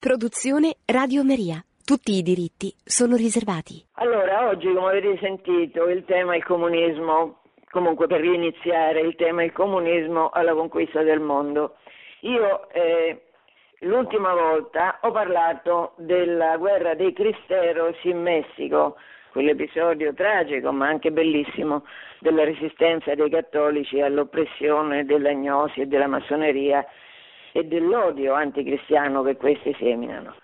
Produzione Radio Maria. Tutti i diritti sono riservati. Allora, oggi, come avete sentito, il tema è il comunismo, comunque per iniziare il tema è il comunismo alla conquista del mondo. Io eh, l'ultima volta ho parlato della guerra dei Cristeros in Messico, quell'episodio tragico ma anche bellissimo della resistenza dei cattolici all'oppressione dell'agnosi e della massoneria e dell'odio anticristiano che questi seminano.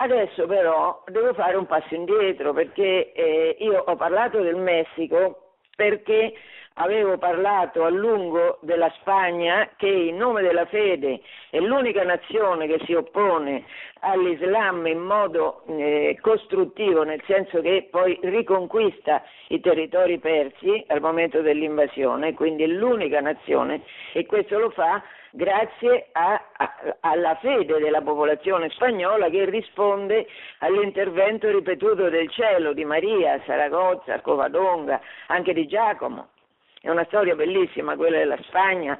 Adesso però devo fare un passo indietro perché eh, io ho parlato del Messico perché avevo parlato a lungo della Spagna che in nome della fede è l'unica nazione che si oppone all'Islam in modo eh, costruttivo, nel senso che poi riconquista i territori persi al momento dell'invasione, quindi è l'unica nazione e questo lo fa grazie a, a, alla fede della popolazione spagnola che risponde all'intervento ripetuto del cielo di Maria, Saragozza, Covadonga, anche di Giacomo. È una storia bellissima quella della Spagna.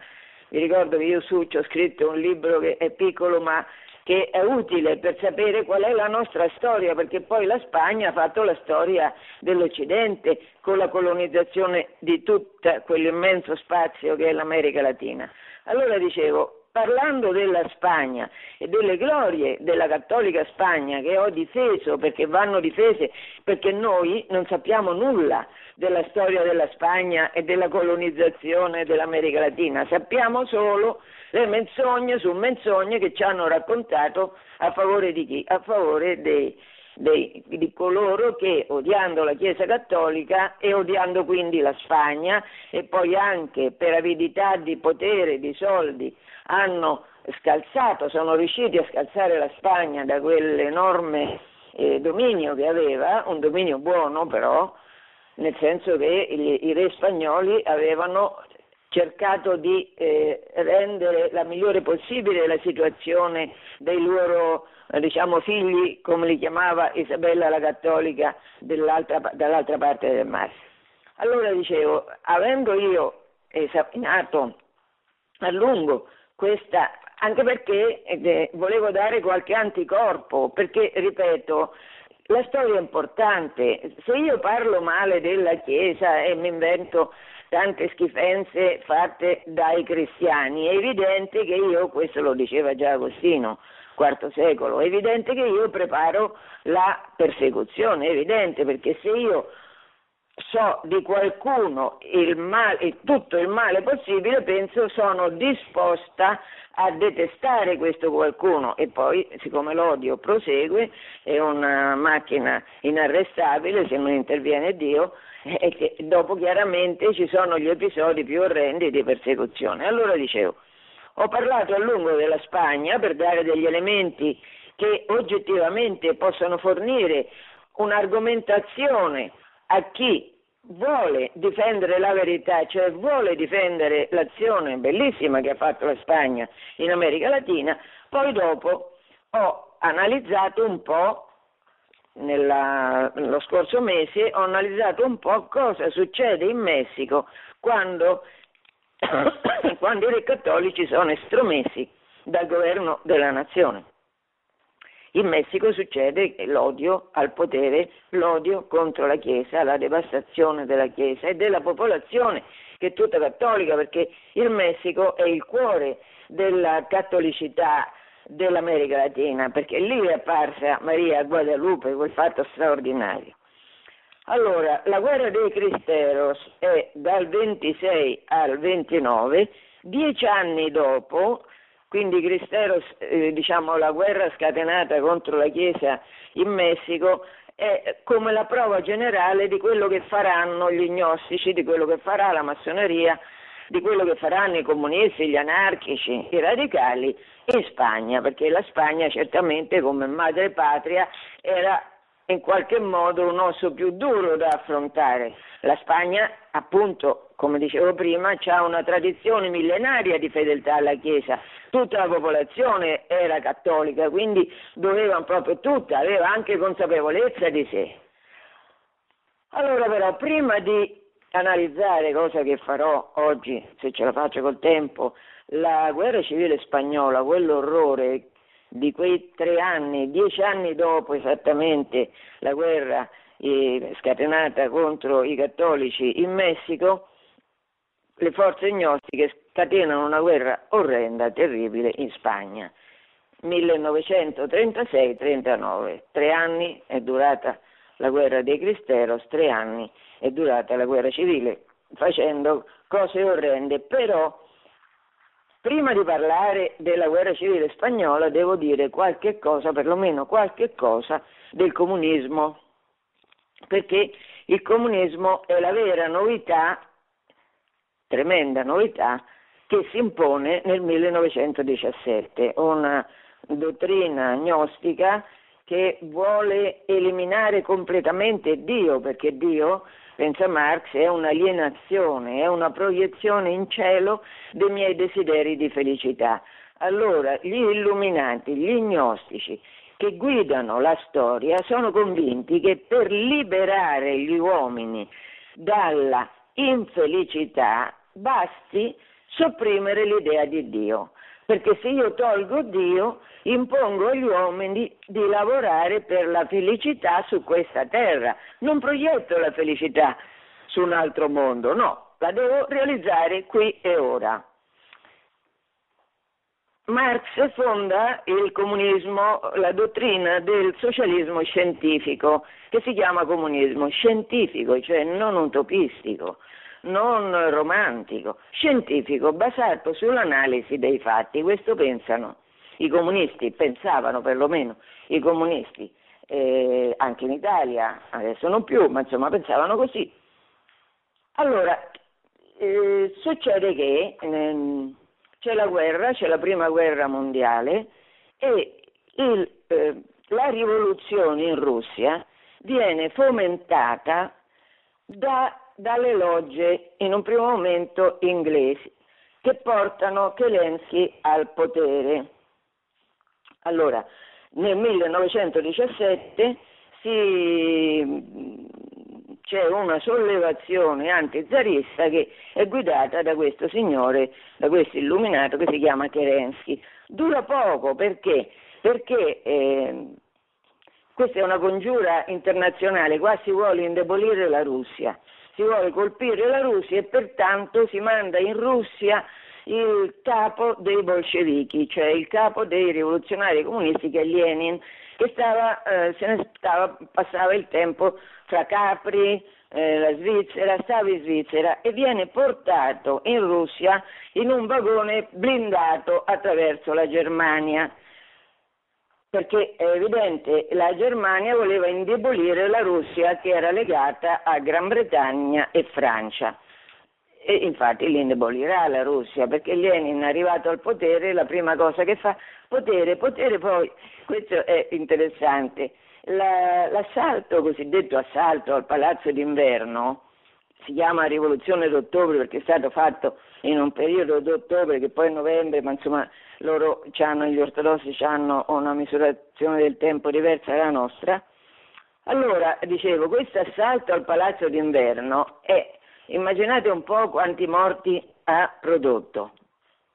Vi ricordo che io su ho scritto un libro che è piccolo ma che è utile per sapere qual è la nostra storia, perché poi la Spagna ha fatto la storia dell'Occidente con la colonizzazione di tutto quell'immenso spazio che è l'America Latina. Allora dicevo, parlando della Spagna e delle glorie della cattolica Spagna che ho difeso perché vanno difese perché noi non sappiamo nulla della storia della Spagna e della colonizzazione dell'America Latina, sappiamo solo le menzogne su menzogne che ci hanno raccontato a favore di chi? A favore dei dei, di coloro che odiando la Chiesa Cattolica e odiando quindi la Spagna e poi anche per avidità di potere, di soldi, hanno scalzato, sono riusciti a scalzare la Spagna da quell'enorme eh, dominio che aveva, un dominio buono però, nel senso che i, i re spagnoli avevano cercato di eh, rendere la migliore possibile la situazione dei loro diciamo, figli, come li chiamava Isabella la Cattolica, dall'altra parte del mare. Allora dicevo, avendo io esaminato a lungo questa, anche perché volevo dare qualche anticorpo, perché, ripeto, la storia è importante. Se io parlo male della Chiesa e mi invento tante schifenze fatte dai cristiani, è evidente che io, questo lo diceva già Agostino, IV secolo, è evidente che io preparo la persecuzione, è evidente perché se io so di qualcuno il male, tutto il male possibile, penso sono disposta a detestare questo qualcuno e poi, siccome l'odio prosegue, è una macchina inarrestabile se non interviene Dio, e che dopo chiaramente ci sono gli episodi più orrendi di persecuzione. Allora dicevo, ho parlato a lungo della Spagna per dare degli elementi che oggettivamente possono fornire un'argomentazione a chi vuole difendere la verità, cioè vuole difendere l'azione bellissima che ha fatto la Spagna in America Latina, poi dopo ho analizzato un po' nella, lo scorso mese ho analizzato un po' cosa succede in Messico quando, quando i cattolici sono estromessi dal governo della nazione. In Messico succede l'odio al potere, l'odio contro la Chiesa, la devastazione della Chiesa e della popolazione che è tutta cattolica perché il Messico è il cuore della cattolicità dell'America Latina, perché lì è apparsa Maria Guadalupe, quel fatto straordinario. Allora, la guerra dei Cristeros è dal 26 al 29, dieci anni dopo, quindi Cristeros, eh, diciamo la guerra scatenata contro la Chiesa in Messico, è come la prova generale di quello che faranno gli gnostici, di quello che farà la massoneria di quello che faranno i comunisti, gli anarchici, i radicali in Spagna, perché la Spagna certamente come madre patria era in qualche modo un osso più duro da affrontare. La Spagna, appunto, come dicevo prima, ha una tradizione millenaria di fedeltà alla Chiesa, tutta la popolazione era cattolica, quindi doveva proprio tutta, aveva anche consapevolezza di sé. Allora però, prima di analizzare, cosa che farò oggi, se ce la faccio col tempo, la guerra civile spagnola, quell'orrore di quei tre anni, dieci anni dopo esattamente la guerra eh, scatenata contro i cattolici in Messico, le forze gnostiche scatenano una guerra orrenda, terribile in Spagna. 1936-39, tre anni è durata la guerra dei Cristeros, tre anni è durata la guerra civile, facendo cose orrende, però prima di parlare della guerra civile spagnola devo dire qualche cosa, perlomeno qualche cosa, del comunismo, perché il comunismo è la vera novità, tremenda novità, che si impone nel 1917, una dottrina gnostica che vuole eliminare completamente Dio, perché Dio, pensa Marx, è un'alienazione, è una proiezione in cielo dei miei desideri di felicità. Allora gli illuminati, gli gnostici che guidano la storia sono convinti che per liberare gli uomini dalla infelicità basti sopprimere l'idea di Dio perché se io tolgo Dio impongo agli uomini di lavorare per la felicità su questa terra, non proietto la felicità su un altro mondo, no, la devo realizzare qui e ora. Marx fonda il comunismo, la dottrina del socialismo scientifico, che si chiama comunismo scientifico, cioè non utopistico non romantico, scientifico, basato sull'analisi dei fatti. Questo pensano i comunisti, pensavano perlomeno i comunisti, eh, anche in Italia, adesso non più, ma insomma pensavano così. Allora, eh, succede che eh, c'è la guerra, c'è la prima guerra mondiale e il, eh, la rivoluzione in Russia viene fomentata da dalle logge, in un primo momento inglesi, che portano Zelensky al potere. Allora, nel 1917 si, c'è una sollevazione antizarista che è guidata da questo signore, da questo illuminato che si chiama Kerensky. Dura poco perché? Perché eh, questa è una congiura internazionale, qua si vuole indebolire la Russia si vuole colpire la Russia e pertanto si manda in Russia il capo dei bolscevichi, cioè il capo dei rivoluzionari comunisti che è Lenin, che stava, eh, se ne stava, passava il tempo fra Capri, eh, la Svizzera, stava in Svizzera e viene portato in Russia in un vagone blindato attraverso la Germania perché è evidente la Germania voleva indebolire la Russia che era legata a Gran Bretagna e Francia. E infatti li indebolirà la Russia perché Lenin arrivato al potere la prima cosa che fa potere, potere poi, questo è interessante, la, l'assalto, cosiddetto assalto al palazzo d'inverno, si chiama rivoluzione d'ottobre perché è stato fatto in un periodo d'ottobre che poi è novembre, ma insomma loro gli ortodossi hanno una misurazione del tempo diversa dalla nostra. Allora, dicevo, questo assalto al palazzo d'inverno è, immaginate un po' quanti morti ha prodotto.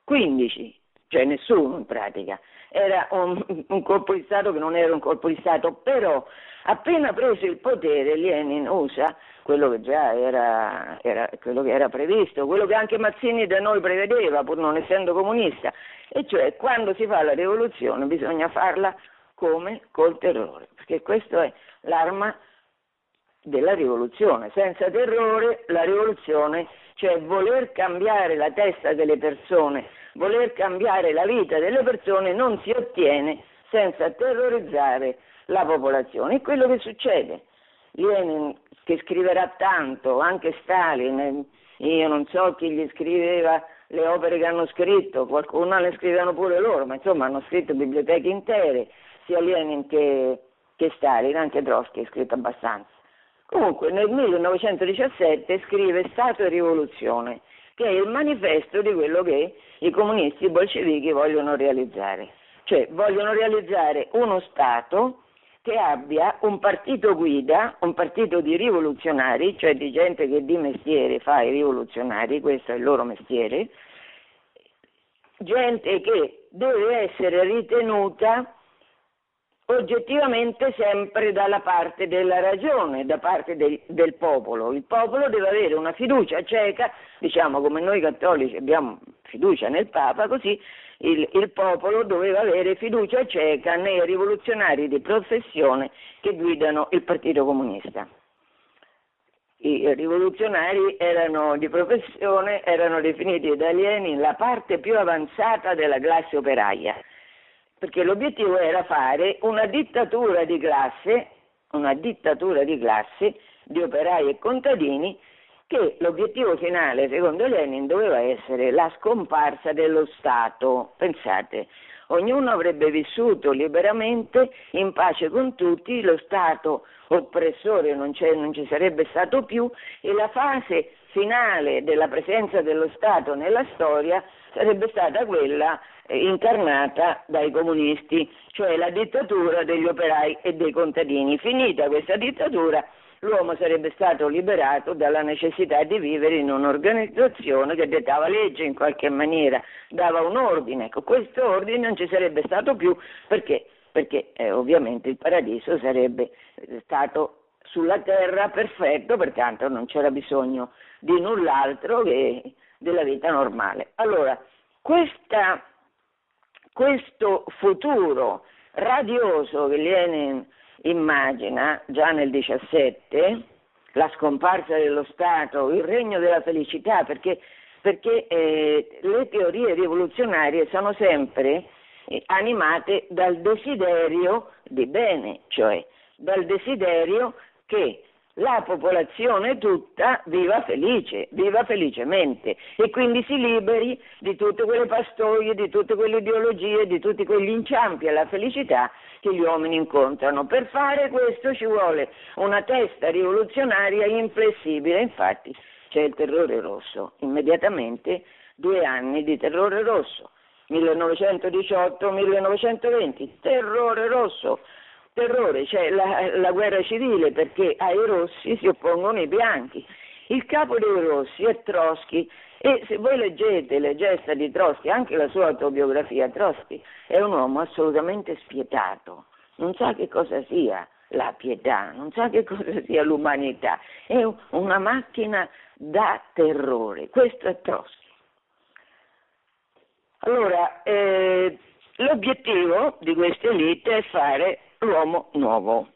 15, cioè nessuno in pratica. Era un, un colpo di Stato che non era un colpo di Stato, però appena preso il potere Lenin usa quello che già era, era, quello che era previsto, quello che anche Mazzini da noi prevedeva, pur non essendo comunista, e cioè quando si fa la rivoluzione bisogna farla come col terrore, perché questa è l'arma della rivoluzione. Senza terrore la rivoluzione, cioè voler cambiare la testa delle persone, voler cambiare la vita delle persone non si ottiene senza terrorizzare la popolazione. È quello che succede. Lenin che scriverà tanto, anche Stalin, io non so chi gli scriveva le opere che hanno scritto, qualcuno le scrivono pure loro, ma insomma hanno scritto biblioteche intere, sia Lenin che, che Stalin, anche Trotsky ha scritto abbastanza. Comunque nel 1917 scrive Stato e rivoluzione, che è il manifesto di quello che i comunisti bolscevichi vogliono realizzare, cioè vogliono realizzare uno Stato che abbia un partito guida, un partito di rivoluzionari, cioè di gente che di mestiere fa i rivoluzionari, questo è il loro mestiere, gente che deve essere ritenuta oggettivamente sempre dalla parte della ragione, da parte del, del, popolo. Il popolo deve avere una fiducia cieca, diciamo come noi cattolici abbiamo fiducia nel Papa, così il, il popolo doveva avere fiducia cieca nei rivoluzionari di professione che guidano il Partito Comunista. I rivoluzionari erano di professione, erano definiti da Lenin la parte più avanzata della classe operaia perché l'obiettivo era fare una dittatura di classe, una dittatura di classe di operai e contadini che l'obiettivo finale, secondo Lenin, doveva essere la scomparsa dello Stato. Pensate, ognuno avrebbe vissuto liberamente, in pace con tutti, lo Stato oppressore non, non ci sarebbe stato più e la fase finale della presenza dello Stato nella storia sarebbe stata quella eh, incarnata dai comunisti, cioè la dittatura degli operai e dei contadini. Finita questa dittatura, l'uomo sarebbe stato liberato dalla necessità di vivere in un'organizzazione che dettava legge in qualche maniera, dava un ordine. Ecco, questo ordine non ci sarebbe stato più perché, perché eh, ovviamente il paradiso sarebbe stato sulla terra perfetto, pertanto non c'era bisogno di null'altro che della vita normale. Allora, questa questo futuro radioso che Lenin immagina già nel 17, la scomparsa dello Stato, il regno della felicità, perché, perché eh, le teorie rivoluzionarie sono sempre eh, animate dal desiderio di bene, cioè dal desiderio che la popolazione tutta viva felice, viva felicemente. E quindi si liberi di tutte quelle pastoie, di tutte quelle ideologie, di tutti quegli inciampi alla felicità che gli uomini incontrano. Per fare questo ci vuole una testa rivoluzionaria inflessibile, infatti c'è il terrore rosso, immediatamente due anni di terrore rosso, 1918-1920, terrore rosso terrore, cioè la, la guerra civile, perché ai rossi si oppongono i bianchi. Il capo dei rossi è Trotsky e se voi leggete le gesta di Trotsky, anche la sua autobiografia, Trotsky è un uomo assolutamente spietato, non sa che cosa sia la pietà, non sa che cosa sia l'umanità, è una macchina da terrore, questo è Trotsky. Allora, eh, l'obiettivo di queste elite è fare l'uomo nuovo.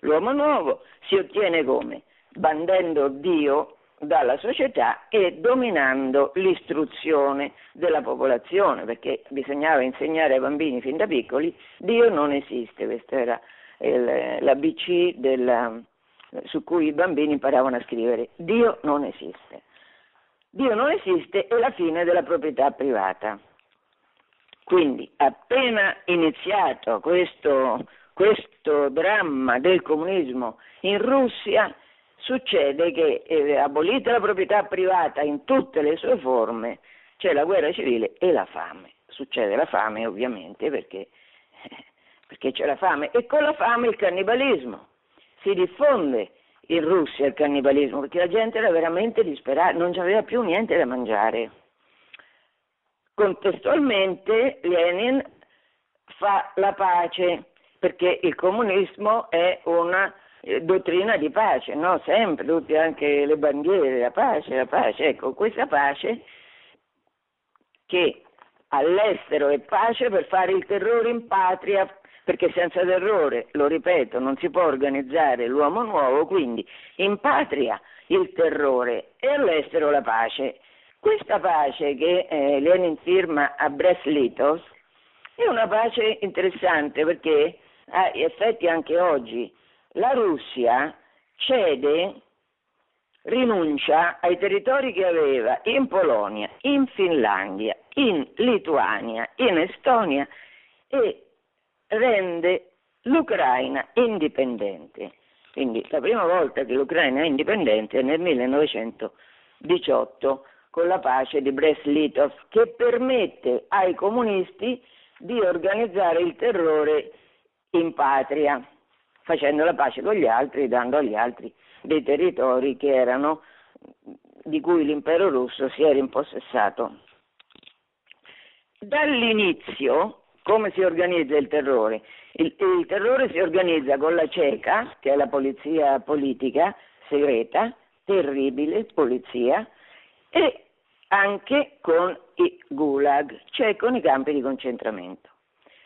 L'uomo nuovo si ottiene come? Bandendo Dio dalla società e dominando l'istruzione della popolazione, perché bisognava insegnare ai bambini fin da piccoli Dio non esiste, questa era il, l'ABC della, su cui i bambini imparavano a scrivere, Dio non esiste. Dio non esiste è la fine della proprietà privata. Quindi appena iniziato questo questo dramma del comunismo in Russia, succede che eh, abolita la proprietà privata in tutte le sue forme, c'è la guerra civile e la fame. Succede la fame ovviamente perché, perché c'è la fame e con la fame il cannibalismo. Si diffonde in Russia il cannibalismo perché la gente era veramente disperata, non aveva più niente da mangiare. Contestualmente Lenin fa la pace perché il comunismo è una eh, dottrina di pace, no? sempre, tutte anche le bandiere, la pace, la pace, ecco, questa pace che all'estero è pace per fare il terrore in patria, perché senza terrore, lo ripeto, non si può organizzare l'uomo nuovo, quindi in patria il terrore e all'estero la pace. Questa pace che eh, Lenin firma a Brest-Litovsk è una pace interessante perché effetti anche oggi. La Russia cede, rinuncia ai territori che aveva in Polonia, in Finlandia, in Lituania, in Estonia e rende l'Ucraina indipendente. Quindi la prima volta che l'Ucraina è indipendente è nel 1918 con la pace di Brest-Litovsk che permette ai comunisti di organizzare il terrore in patria, facendo la pace con gli altri, dando agli altri dei territori erano, di cui l'impero russo si era impossessato. dall'inizio come si organizza il terrore? Il, il, terrore si organizza con la CECA, che è la polizia politica segreta, terribile polizia, e anche con i gulag, cioè con i campi di concentramento.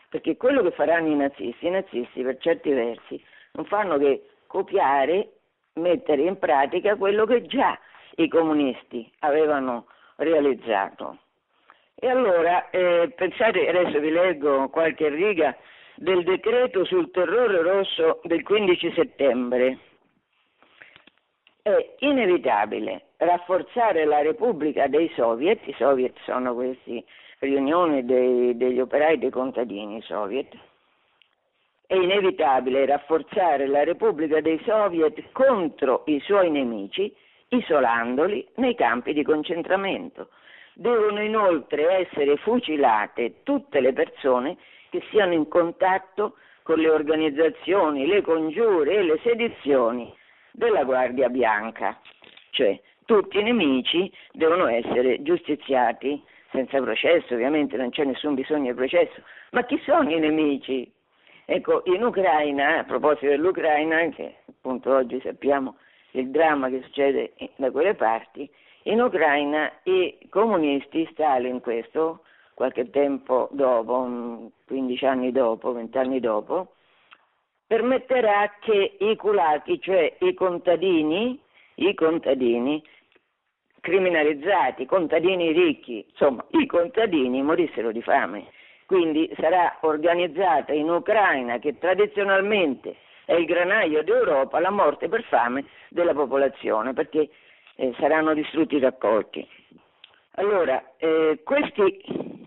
Perché quello che faranno i nazisti, i nazisti per certi versi non fanno che copiare, mettere in pratica quello che già i comunisti avevano realizzato. E allora, eh, pensate, adesso vi leggo qualche riga del decreto sul terrore rosso del 15 settembre. È inevitabile rafforzare la Repubblica dei Soviet, i Soviet sono queste riunioni dei, degli operai dei contadini soviet, è inevitabile rafforzare la Repubblica dei Soviet contro i suoi nemici, isolandoli nei campi di concentramento. Devono inoltre essere fucilate tutte le persone che siano in contatto con le organizzazioni, le congiure e le sedizioni della Guardia Bianca, cioè tutti i nemici devono essere giustiziati senza processo, ovviamente non c'è nessun bisogno di processo, ma chi sono i nemici? Ecco, in Ucraina, a proposito dell'Ucraina, che appunto oggi sappiamo il dramma che succede da quelle parti, in Ucraina i comunisti, Stalin questo, qualche tempo dopo, 15 anni dopo, 20 anni dopo, permetterà che i culati, cioè i contadini, i contadini criminalizzati, contadini ricchi, insomma i contadini morissero di fame. Quindi sarà organizzata in Ucraina, che tradizionalmente è il granaio d'Europa, la morte per fame della popolazione, perché eh, saranno distrutti i raccolti. Allora, eh, questi,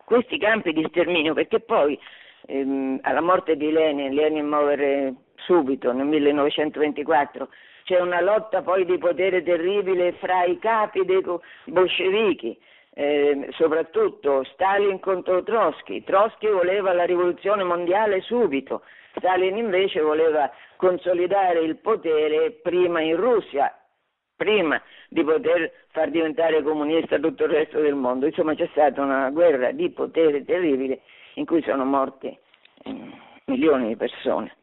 questi, campi di sterminio, perché poi ehm, alla morte di Lenin, Lenin muore subito nel 1924, c'è una lotta poi di potere terribile fra i capi dei bolscevichi, eh, soprattutto Stalin contro Trotsky. Trotsky voleva la rivoluzione mondiale subito, Stalin invece voleva consolidare il potere prima in Russia prima di poter far diventare comunista tutto il resto del mondo. Insomma c'è stata una guerra di potere terribile in cui sono morti eh, milioni di persone.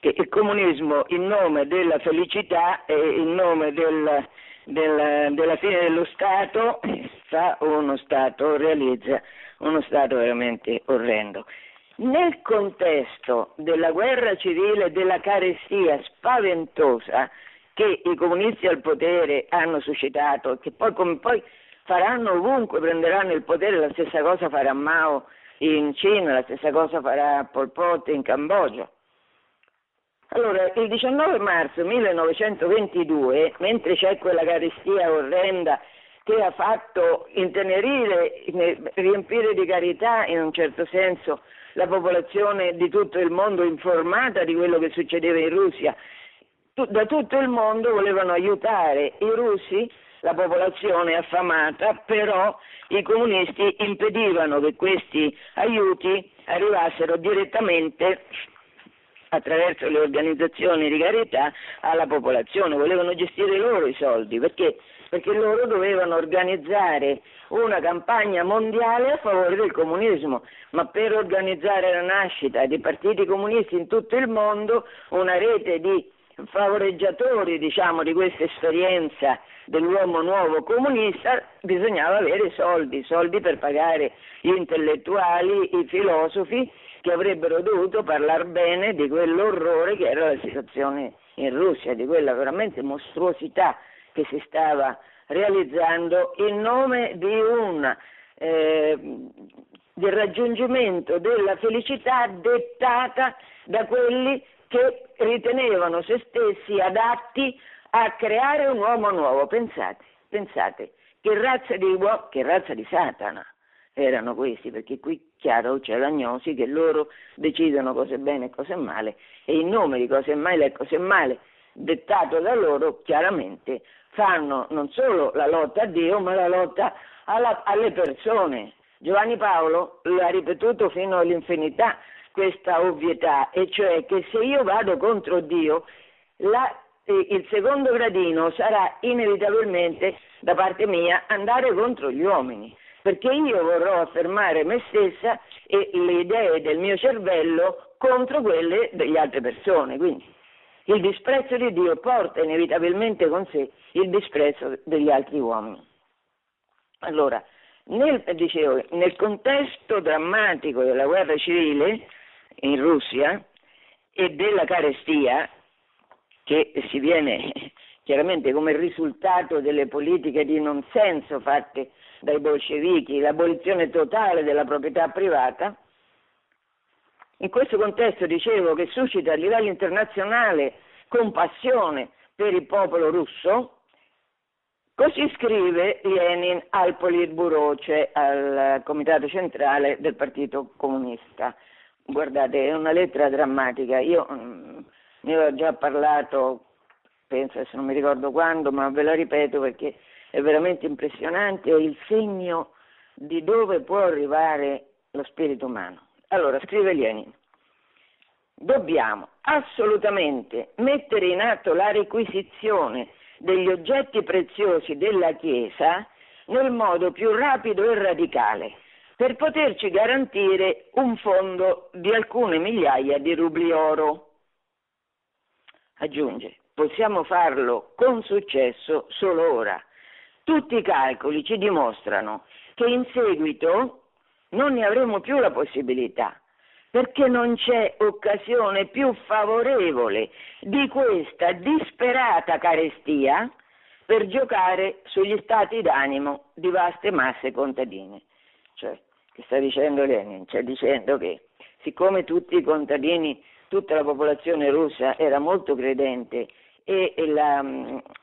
Che il comunismo in nome della felicità e in nome del, del, della fine dello Stato fa uno Stato, realizza uno Stato veramente orrendo. Nel contesto della guerra civile e della carestia spaventosa che i comunisti al potere hanno suscitato che poi come poi faranno ovunque, prenderanno il potere, la stessa cosa farà Mao in Cina, la stessa cosa farà Pol Pot in Cambogia. Allora, il 19 marzo 1922, mentre c'è quella carestia orrenda che ha fatto intenerire, riempire di carità in un certo senso la popolazione di tutto il mondo informata di quello che succedeva in Russia da tutto il mondo volevano aiutare i russi, la popolazione affamata, però i comunisti impedivano che questi aiuti arrivassero direttamente attraverso le organizzazioni di carità alla popolazione, volevano gestire loro i soldi perché, perché loro dovevano organizzare una campagna mondiale a favore del comunismo, ma per organizzare la nascita di partiti comunisti in tutto il mondo, una rete di favoreggiatori diciamo, di questa esperienza dell'uomo nuovo comunista bisognava avere soldi, soldi per pagare gli intellettuali, i filosofi che avrebbero dovuto parlare bene di quell'orrore che era la situazione in Russia, di quella veramente mostruosità che si stava realizzando in nome di un eh, del raggiungimento della felicità dettata da quelli che ritenevano se stessi adatti a creare un uomo nuovo. Pensate, pensate, che razza di uomo, che razza di Satana erano questi, perché qui chiaro c'è l'agnosi che loro decidono cosa è bene e cosa è male e in nome di cosa è male e cosa è male dettato da loro chiaramente fanno non solo la lotta a Dio ma la lotta alla, alle persone. Giovanni Paolo l'ha ripetuto fino all'infinità questa ovvietà, e cioè che se io vado contro Dio, la, eh, il secondo gradino sarà inevitabilmente da parte mia andare contro gli uomini. Perché io vorrò affermare me stessa e le idee del mio cervello contro quelle delle altre persone. Quindi il disprezzo di Dio porta inevitabilmente con sé il disprezzo degli altri uomini. Allora, nel, dicevo, nel contesto drammatico della guerra civile in Russia e della carestia, che si viene chiaramente come risultato delle politiche di non senso fatte dai bolscevichi, l'abolizione totale della proprietà privata, in questo contesto dicevo che suscita a livello internazionale compassione per il popolo russo, così scrive Lenin al Politburo, cioè al Comitato Centrale del Partito Comunista. Guardate, è una lettera drammatica, io mm, ne ho già parlato, penso adesso non mi ricordo quando, ma ve la ripeto perché è veramente impressionante, è il segno di dove può arrivare lo spirito umano. Allora, scrive Lenin, dobbiamo assolutamente mettere in atto la requisizione degli oggetti preziosi della Chiesa nel modo più rapido e radicale per poterci garantire un fondo di alcune migliaia di rubli oro. Aggiunge, possiamo farlo con successo solo ora. Tutti i calcoli ci dimostrano che in seguito non ne avremo più la possibilità, perché non c'è occasione più favorevole di questa disperata carestia per giocare sugli stati d'animo di vaste masse contadine. Cioè, che sta dicendo Lenin? Sta dicendo che siccome tutti i contadini, tutta la popolazione russa era molto credente e, e, la,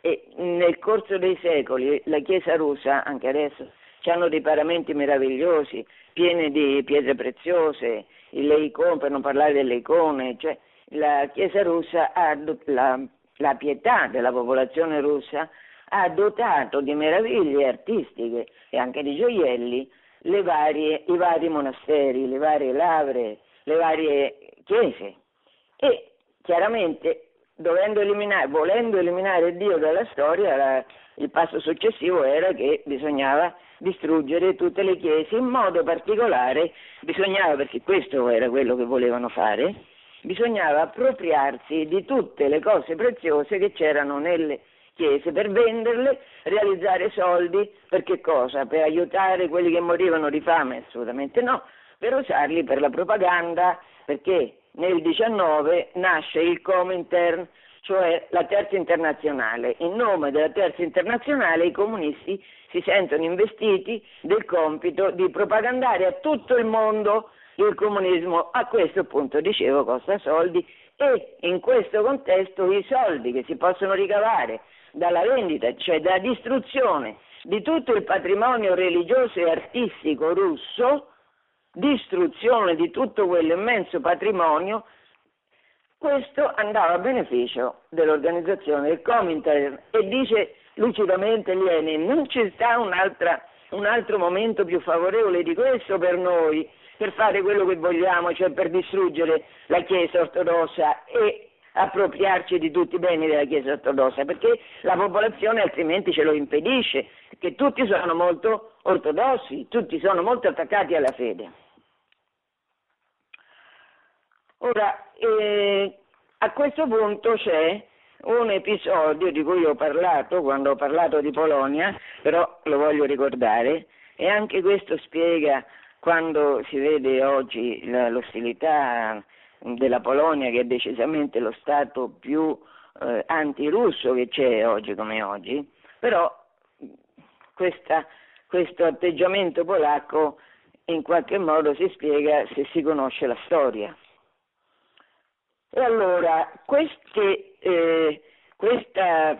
e nel corso dei secoli la Chiesa russa, anche adesso, hanno dei paramenti meravigliosi, pieni di pietre preziose, le icone, per non parlare delle icone, cioè la Chiesa russa ha la, la pietà della popolazione russa ha dotato di meraviglie artistiche e anche di gioielli varie, i vari monasteri, le varie lavre, le varie chiese. E chiaramente eliminare, volendo eliminare Dio dalla storia, la, il passo successivo era che bisognava distruggere tutte le chiese, in modo particolare bisognava, perché questo era quello che volevano fare, bisognava appropriarsi di tutte le cose preziose che c'erano nelle chiese per venderle, realizzare soldi, per che cosa? Per aiutare quelli che morivano di fame? Assolutamente no, per usarli per la propaganda, perché nel 19 nasce il Comintern, cioè la terza internazionale. In nome della terza internazionale i comunisti si sentono investiti del compito di propagandare a tutto il mondo il comunismo. A questo punto, dicevo, costa soldi e in questo contesto i soldi che si possono ricavare dalla vendita, cioè dalla distruzione di tutto il patrimonio religioso e artistico russo, distruzione di tutto quell'immenso patrimonio, questo andava a beneficio dell'organizzazione del Comintern e dice lucidamente Lenin, non ci sta un altro momento più favorevole di questo per noi, per fare quello che vogliamo, cioè per distruggere la Chiesa ortodossa e appropriarci di tutti i beni della Chiesa ortodossa, perché la popolazione altrimenti ce lo impedisce, perché tutti sono molto ortodossi, tutti sono molto attaccati alla fede. Ora, eh, a questo punto c'è un episodio di cui ho parlato quando ho parlato di Polonia, però lo voglio ricordare, e anche questo spiega quando si vede oggi l'ostilità della Polonia, che è decisamente lo Stato più eh, antirusso che c'è oggi come oggi, però questa, questo atteggiamento polacco in qualche modo si spiega se si conosce la storia. E allora queste, eh, questa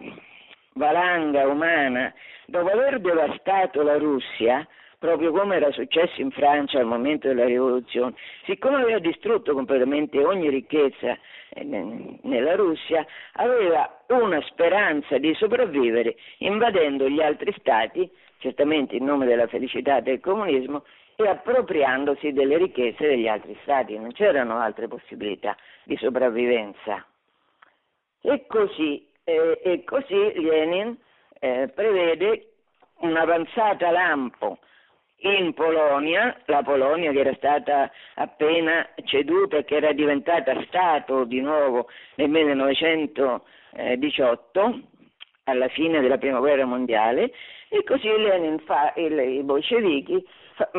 valanga umana, dopo aver devastato la Russia, proprio come era successo in Francia al momento della rivoluzione, siccome aveva distrutto completamente ogni ricchezza eh, nella Russia, aveva una speranza di sopravvivere invadendo gli altri stati, certamente in nome della felicità del comunismo, e appropriandosi delle ricchezze degli altri stati, non c'erano altre possibilità di sopravvivenza. E così, eh, e così Lenin eh, prevede un'avanzata lampo in Polonia, la Polonia che era stata appena ceduta e che era diventata Stato di nuovo nel 1918, alla fine della Prima Guerra Mondiale, e così Lenin fa, il, i bolscevichi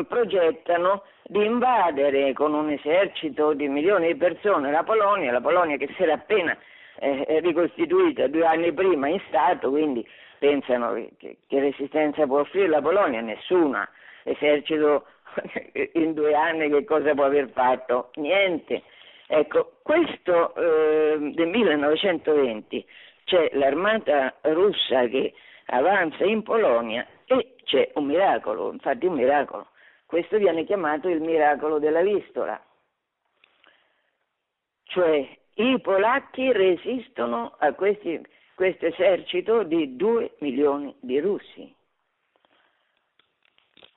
progettano di invadere con un esercito di milioni di persone la Polonia, la Polonia che si era appena eh, ricostituita due anni prima in Stato, quindi pensano che, che resistenza può offrire la Polonia? Nessuna. Esercito in due anni che cosa può aver fatto? Niente. Ecco, questo eh, del 1920 c'è l'armata russa che avanza in Polonia c'è un miracolo, infatti un miracolo. Questo viene chiamato il miracolo della Vistola. Cioè i polacchi resistono a questo esercito di due milioni di russi.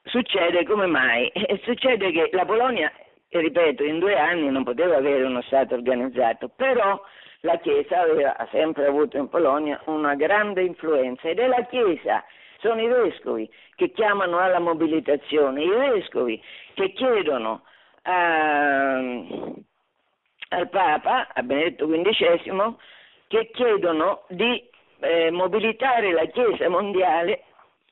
Succede come mai? Succede che la Polonia, ripeto, in due anni non poteva avere uno Stato organizzato, però la Chiesa aveva, sempre avuto in Polonia una grande influenza ed è la Chiesa, sono i vescovi che chiamano alla mobilitazione, i vescovi che chiedono a, al Papa, a Benedetto XV, che chiedono di eh, mobilitare la Chiesa mondiale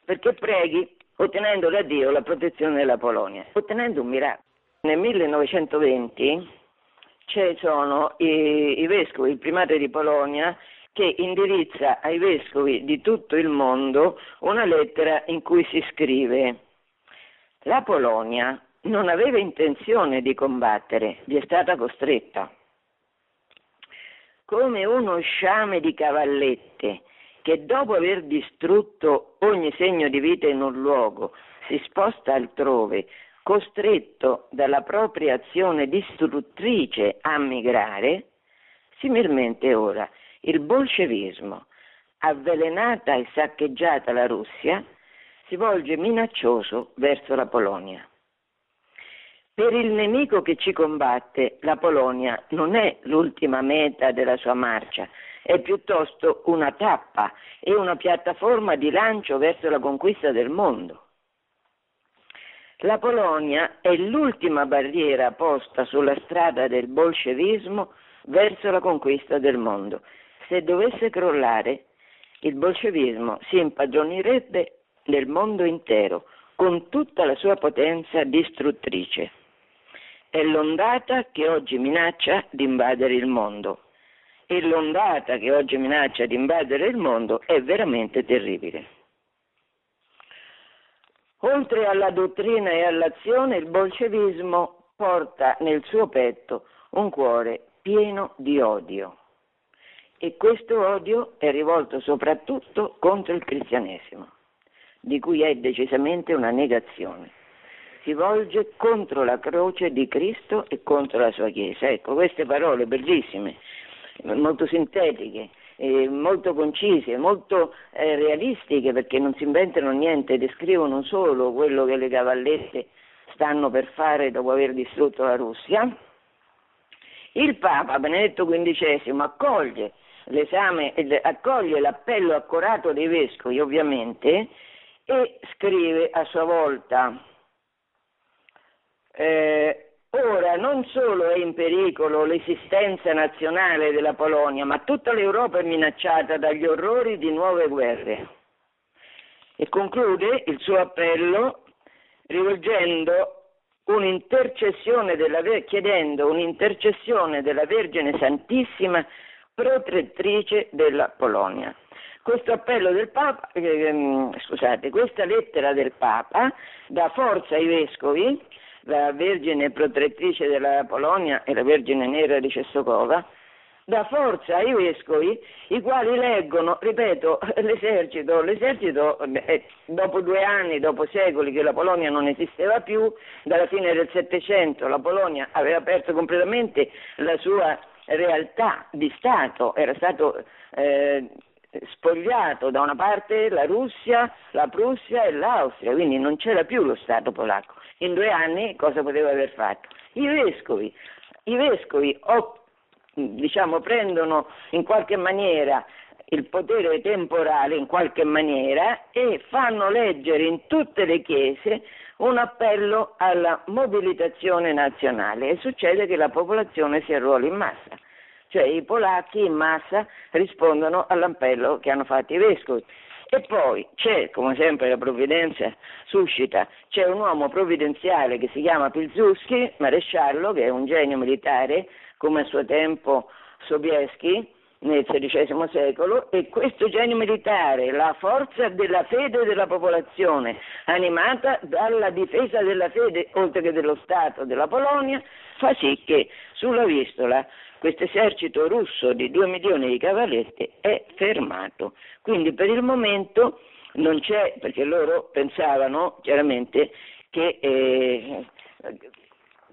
perché preghi ottenendo da Dio la protezione della Polonia, ottenendo un miracolo. Nel 1920 ci sono i, i vescovi, il primate di Polonia, che indirizza ai vescovi di tutto il mondo una lettera in cui si scrive la Polonia non aveva intenzione di combattere, vi è stata costretta. Come uno sciame di cavallette che dopo aver distrutto ogni segno di vita in un luogo si sposta altrove costretto dalla propria azione distruttrice a migrare, similmente ora il bolscevismo, avvelenata e saccheggiata la Russia, si volge minaccioso verso la Polonia. Per il nemico che ci combatte, la Polonia non è l'ultima meta della sua marcia, è piuttosto una tappa e una piattaforma di lancio verso la conquista del mondo. La Polonia è l'ultima barriera posta sulla strada del bolscevismo verso la conquista del mondo. Se dovesse crollare, il bolscevismo si impadronirebbe nel mondo intero con tutta la sua potenza distruttrice. È l'ondata che oggi minaccia di invadere il mondo. E l'ondata che oggi minaccia di invadere il mondo è veramente terribile. Oltre alla dottrina e all'azione, il bolscevismo porta nel suo petto un cuore pieno di odio e questo odio è rivolto soprattutto contro il cristianesimo, di cui è decisamente una negazione. Si volge contro la croce di Cristo e contro la sua Chiesa. Ecco, queste parole bellissime, molto sintetiche, eh, molto concise, molto eh, realistiche perché non si inventano niente, descrivono solo quello che le cavallette stanno per fare dopo aver distrutto la Russia. Il Papa Benedetto XV accoglie, l'esame, accoglie l'appello accorato dei vescovi ovviamente e scrive a sua volta eh, Ora non solo è in pericolo l'esistenza nazionale della Polonia, ma tutta l'Europa è minacciata dagli orrori di nuove guerre. E conclude il suo appello rivolgendo un'intercessione della, chiedendo un'intercessione della Vergine Santissima protettrice della Polonia. Questo appello del Papa, eh, scusate, questa lettera del Papa dà forza ai vescovi la Vergine protettrice della Polonia e la Vergine Nera di Cessocova, dà forza ai vescovi, i quali leggono, ripeto, l'esercito, l'esercito eh, dopo due anni, dopo secoli che la Polonia non esisteva più, dalla fine del Settecento la Polonia aveva perso completamente la sua realtà di Stato, era stato eh, spogliato da una parte la Russia, la Prussia e l'Austria, quindi non c'era più lo Stato polacco in due anni cosa poteva aver fatto? I vescovi, i vescovi o, diciamo, prendono in qualche maniera il potere temporale in qualche maniera e fanno leggere in tutte le chiese un appello alla mobilitazione nazionale e succede che la popolazione si arruola in massa, cioè i polacchi in massa rispondono all'appello che hanno fatto i vescovi. E poi c'è, come sempre la provvidenza suscita, c'è un uomo provvidenziale che si chiama Pilzewski, maresciallo, che è un genio militare, come a suo tempo Sobieski, nel XVI secolo e questo genio militare, la forza della fede della popolazione, animata dalla difesa della fede oltre che dello Stato della Polonia, fa sì che sulla Vistola questo esercito russo di due milioni di cavaletti è fermato. Quindi per il momento non c'è, perché loro pensavano chiaramente che eh,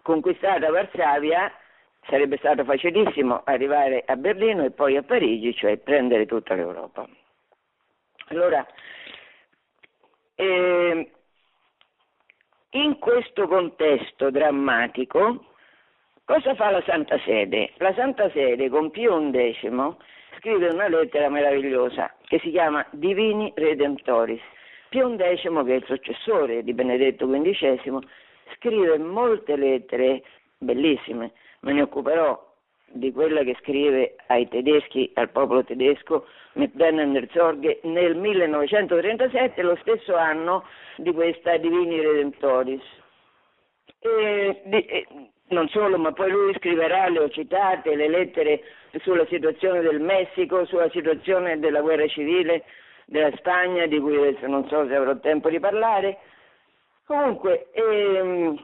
conquistata Varsavia sarebbe stato facilissimo arrivare a Berlino e poi a Parigi, cioè prendere tutta l'Europa. Allora, eh, in questo contesto drammatico, cosa fa la Santa Sede? La Santa Sede con Pio XI scrive una lettera meravigliosa che si chiama Divini Redemptoris. Pio XI, che è il successore di Benedetto XV, scrive molte lettere bellissime me ne occuperò di quella che scrive ai tedeschi, al popolo tedesco, mit Zorge, nel 1937, lo stesso anno di questa Divini Redemptoris. E, e, non solo, ma poi lui scriverà, le ho citate, le lettere sulla situazione del Messico, sulla situazione della guerra civile della Spagna, di cui adesso non so se avrò tempo di parlare. Comunque, ehm,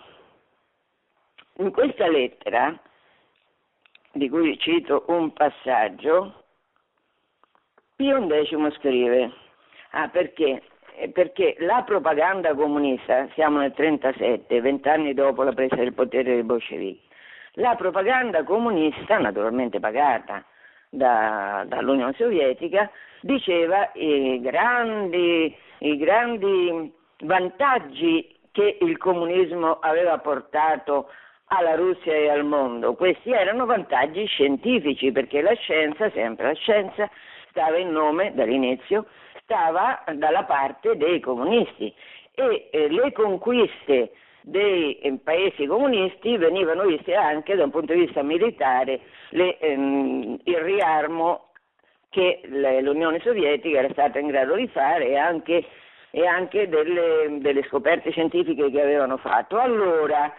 in questa lettera di cui cito un passaggio, Pio X scrive, ah perché? Eh, perché la propaganda comunista, siamo nel 1937, vent'anni dopo la presa del potere dei bolscevichi, la propaganda comunista, naturalmente pagata da, dall'Unione Sovietica, diceva i grandi, i grandi vantaggi che il comunismo aveva portato alla Russia e al mondo. Questi erano vantaggi scientifici perché la scienza, sempre la scienza, stava in nome dall'inizio, stava dalla parte dei comunisti e eh, le conquiste dei eh, paesi comunisti venivano viste anche da un punto di vista militare, le, ehm, il riarmo che l'Unione Sovietica era stata in grado di fare e anche, e anche delle, delle scoperte scientifiche che avevano fatto. Allora,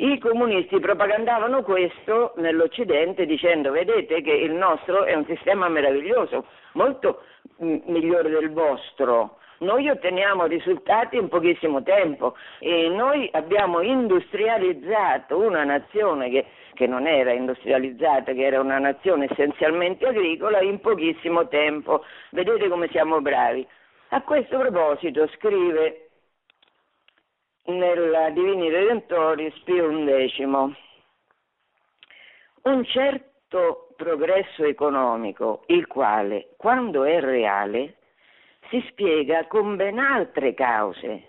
i comunisti propagandavano questo nell'Occidente dicendo vedete che il nostro è un sistema meraviglioso, molto migliore del vostro. Noi otteniamo risultati in pochissimo tempo e noi abbiamo industrializzato una nazione che, che non era industrializzata, che era una nazione essenzialmente agricola in pochissimo tempo. Vedete come siamo bravi. A questo proposito scrive nella Divini Redentoris Pio XI. Un certo progresso economico, il quale, quando è reale, si spiega con ben altre cause,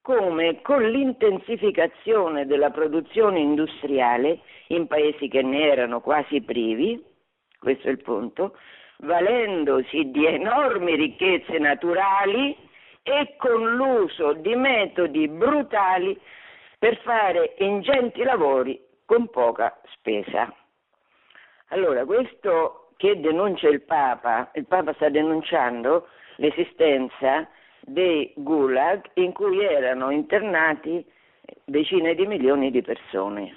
come con l'intensificazione della produzione industriale in paesi che ne erano quasi privi, questo è il punto, valendosi di enormi ricchezze naturali e con l'uso di metodi brutali per fare ingenti lavori con poca spesa. Allora, questo che denuncia il Papa, il Papa sta denunciando l'esistenza dei gulag in cui erano internati decine di milioni di persone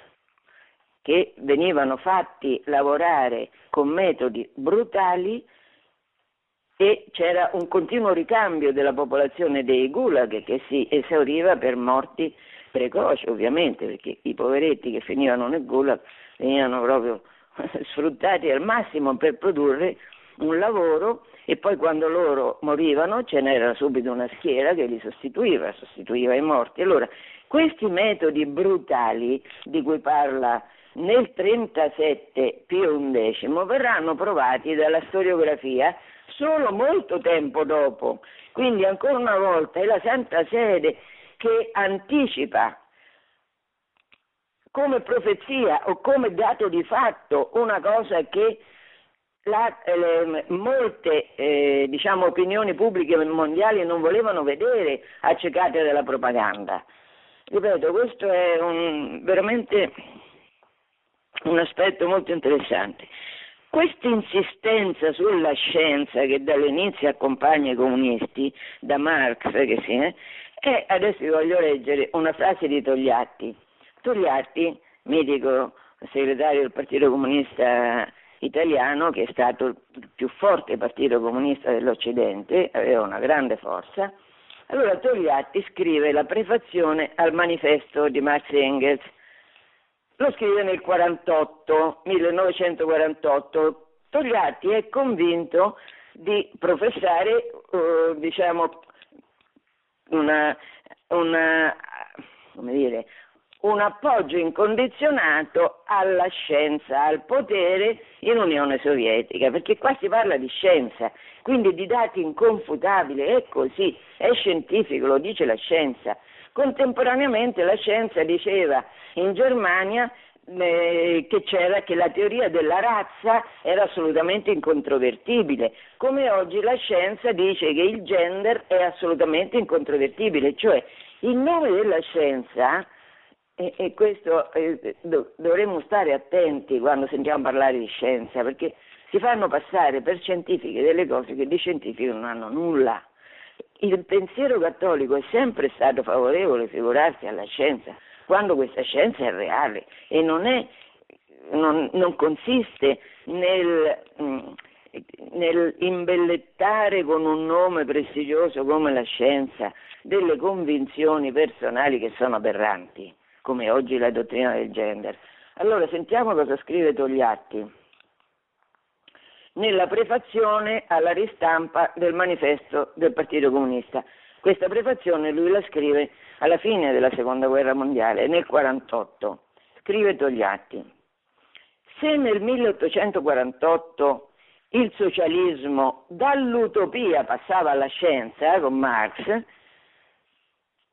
che venivano fatti lavorare con metodi brutali e c'era un continuo ricambio della popolazione dei gulag che si esauriva per morti precoci ovviamente perché i poveretti che finivano nel gulag venivano proprio sfruttati al massimo per produrre un lavoro e poi quando loro morivano ce n'era subito una schiera che li sostituiva, sostituiva i morti. Allora, questi metodi brutali di cui parla nel 1937 Pio XI verranno provati dalla storiografia solo molto tempo dopo. Quindi ancora una volta è la Santa Sede che anticipa come profezia o come dato di fatto una cosa che la, eh, molte eh, diciamo, opinioni pubbliche mondiali non volevano vedere accecate dalla propaganda. ripeto, questo è un, veramente un aspetto molto interessante. Questa insistenza sulla scienza che dall'inizio accompagna i comunisti, da Marx che sì, eh, e adesso vi voglio leggere una frase di Togliatti. Togliatti, mitico segretario del Partito Comunista Italiano, che è stato il più forte partito comunista dell'Occidente, aveva una grande forza, allora Togliatti scrive la prefazione al manifesto di Marx Engels lo scrive nel 48, 1948. Togliatti è convinto di professare, uh, diciamo, una, una, dire, un appoggio incondizionato alla scienza, al potere in Unione Sovietica, perché qua si parla di scienza, quindi di dati inconfutabili, è così, è scientifico, lo dice la scienza. Contemporaneamente la scienza diceva in Germania eh, che c'era che la teoria della razza era assolutamente incontrovertibile, come oggi la scienza dice che il gender è assolutamente incontrovertibile, cioè il nome della scienza e, e questo eh, do, dovremmo stare attenti quando sentiamo parlare di scienza, perché si fanno passare per scientifiche delle cose che di scientifiche non hanno nulla il pensiero cattolico è sempre stato favorevole, figurarsi, alla scienza, quando questa scienza è reale e non, è, non, non consiste nel, mm, nel imbellettare con un nome prestigioso come la scienza delle convinzioni personali che sono aberranti, come oggi la dottrina del gender. Allora sentiamo cosa scrive Togliatti nella prefazione alla ristampa del manifesto del Partito Comunista. Questa prefazione lui la scrive alla fine della Seconda Guerra Mondiale, nel 1948. Scrive Togliatti. Se nel 1848 il socialismo dall'utopia passava alla scienza eh, con Marx,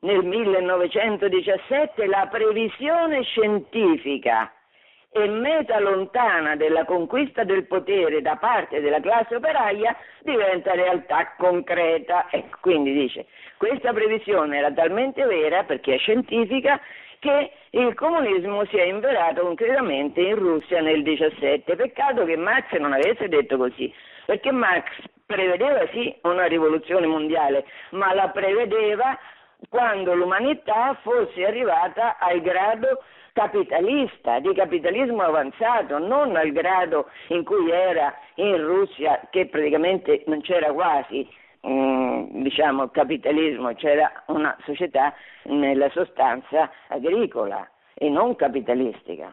nel 1917 la previsione scientifica e meta lontana della conquista del potere da parte della classe operaia diventa realtà concreta. E quindi dice, questa previsione era talmente vera perché è scientifica che il comunismo si è inverato concretamente in Russia nel 17. Peccato che Marx non avesse detto così, perché Marx prevedeva sì una rivoluzione mondiale, ma la prevedeva quando l'umanità fosse arrivata al grado capitalista, di capitalismo avanzato, non al grado in cui era in Russia, che praticamente non c'era quasi mm, diciamo, capitalismo, c'era una società nella sostanza agricola e non capitalistica.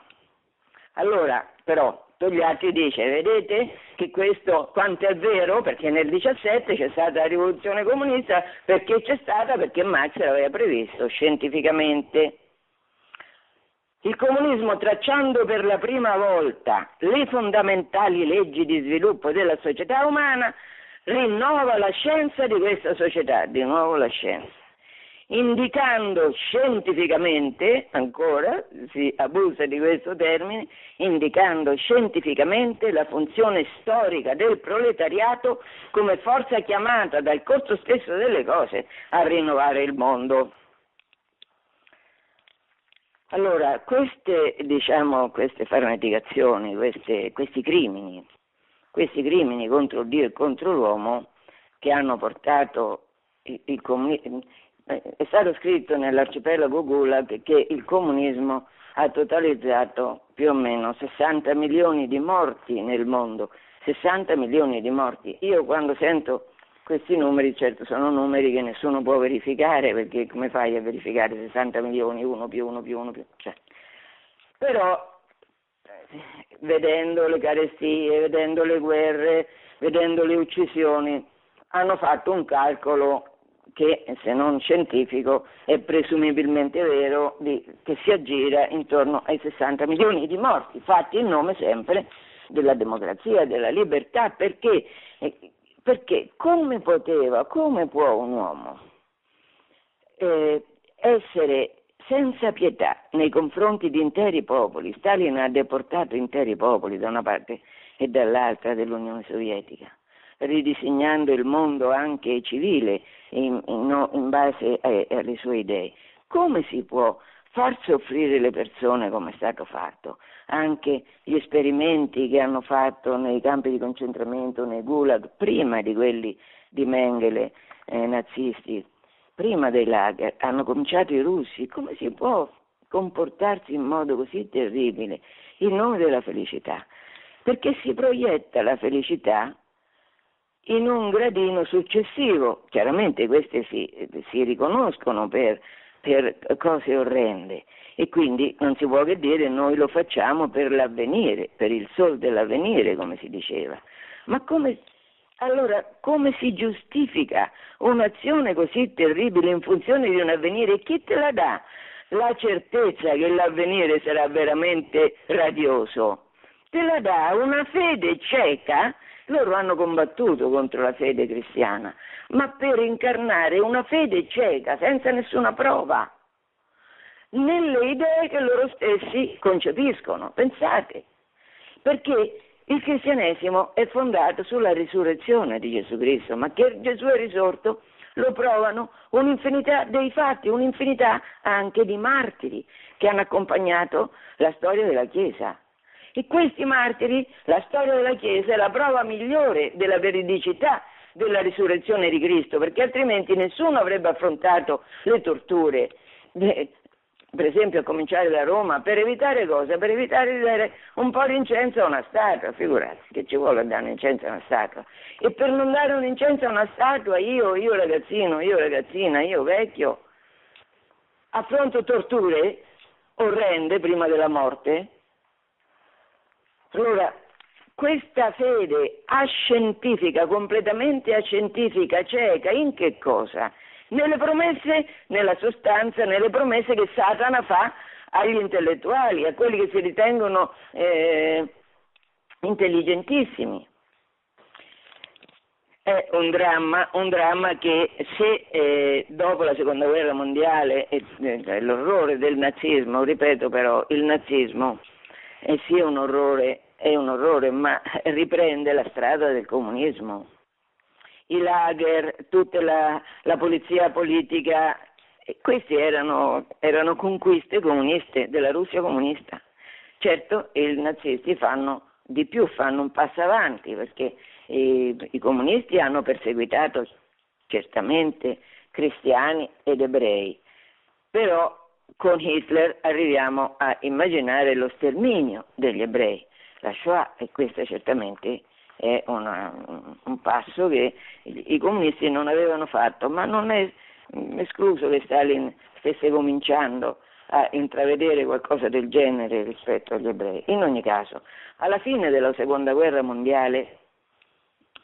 Allora, però, Togliatti dice, vedete che questo quanto è vero, perché nel 17 c'è stata la rivoluzione comunista, perché c'è stata? Perché Marx l'aveva previsto scientificamente. Il comunismo, tracciando per la prima volta le fondamentali leggi di sviluppo della società umana, rinnova la scienza di questa società, di nuovo la scienza, indicando scientificamente, ancora si abusa di questo termine, indicando scientificamente la funzione storica del proletariato come forza chiamata dal costo stesso delle cose a rinnovare il mondo. Allora, queste, diciamo, queste farneticazioni, queste, questi crimini, questi crimini contro Dio e contro l'uomo che hanno portato il, il comunismo, è stato scritto nell'arcipelago Gulag che il comunismo ha totalizzato più o meno 60 milioni di morti nel mondo, 60 milioni di morti. Io quando sento questi numeri certo sono numeri che nessuno può verificare perché come fai a verificare 60 milioni, uno più uno più uno più... Cioè. Però eh, vedendo le carestie, vedendo le guerre, vedendo le uccisioni, hanno fatto un calcolo che se non scientifico è presumibilmente vero di, che si aggira intorno ai 60 milioni di morti, fatti in nome sempre della democrazia, della libertà, perché eh, perché come poteva, come può un uomo eh, essere senza pietà nei confronti di interi popoli? Stalin ha deportato interi popoli da una parte e dall'altra dell'Unione Sovietica, ridisegnando il mondo anche civile in, in, in base a, alle sue idee. come si può far soffrire le persone come è stato fatto? Anche gli esperimenti che hanno fatto nei campi di concentramento, nei gulag, prima di quelli di Mengele eh, nazisti, prima dei lager, hanno cominciato i russi, come si può comportarsi in modo così terribile in nome della felicità? Perché si proietta la felicità in un gradino successivo. Chiaramente queste si, si riconoscono per, per, cose orrende e quindi non si può che dire noi lo facciamo per l'avvenire, per il sol dell'avvenire, come si diceva. Ma come, allora come si giustifica un'azione così terribile in funzione di un avvenire? Chi te la dà? La certezza che l'avvenire sarà veramente radioso. Te la dà una fede cieca loro hanno combattuto contro la fede cristiana, ma per incarnare una fede cieca, senza nessuna prova, nelle idee che loro stessi concepiscono. Pensate, perché il cristianesimo è fondato sulla risurrezione di Gesù Cristo, ma che Gesù è risorto lo provano un'infinità dei fatti, un'infinità anche di martiri che hanno accompagnato la storia della Chiesa. E questi martiri, la storia della Chiesa è la prova migliore della veridicità della risurrezione di Cristo, perché altrimenti nessuno avrebbe affrontato le torture, per esempio a cominciare da Roma, per evitare cosa? Per evitare di dare un po' di incenso a una statua, figurati che ci vuole dare un incenso a una statua. E per non dare un incenso a una statua, io, io ragazzino, io ragazzina, io vecchio, affronto torture orrende prima della morte, allora, questa fede ascientifica, completamente ascientifica, cieca, in che cosa? Nelle promesse, nella sostanza, nelle promesse che Satana fa agli intellettuali, a quelli che si ritengono eh, intelligentissimi. È un dramma, un dramma che se eh, dopo la seconda guerra mondiale eh, l'orrore del nazismo, ripeto però, il nazismo è sì un orrore è un orrore, ma riprende la strada del comunismo. I lager, tutta la, la polizia politica, queste erano, erano conquiste comuniste della Russia comunista. Certo, i nazisti fanno di più, fanno un passo avanti perché i, i comunisti hanno perseguitato certamente cristiani ed ebrei, però con Hitler arriviamo a immaginare lo sterminio degli ebrei la Shoah e questo certamente è una, un passo che i comunisti non avevano fatto, ma non è escluso che Stalin stesse cominciando a intravedere qualcosa del genere rispetto agli ebrei. In ogni caso, alla fine della seconda guerra mondiale,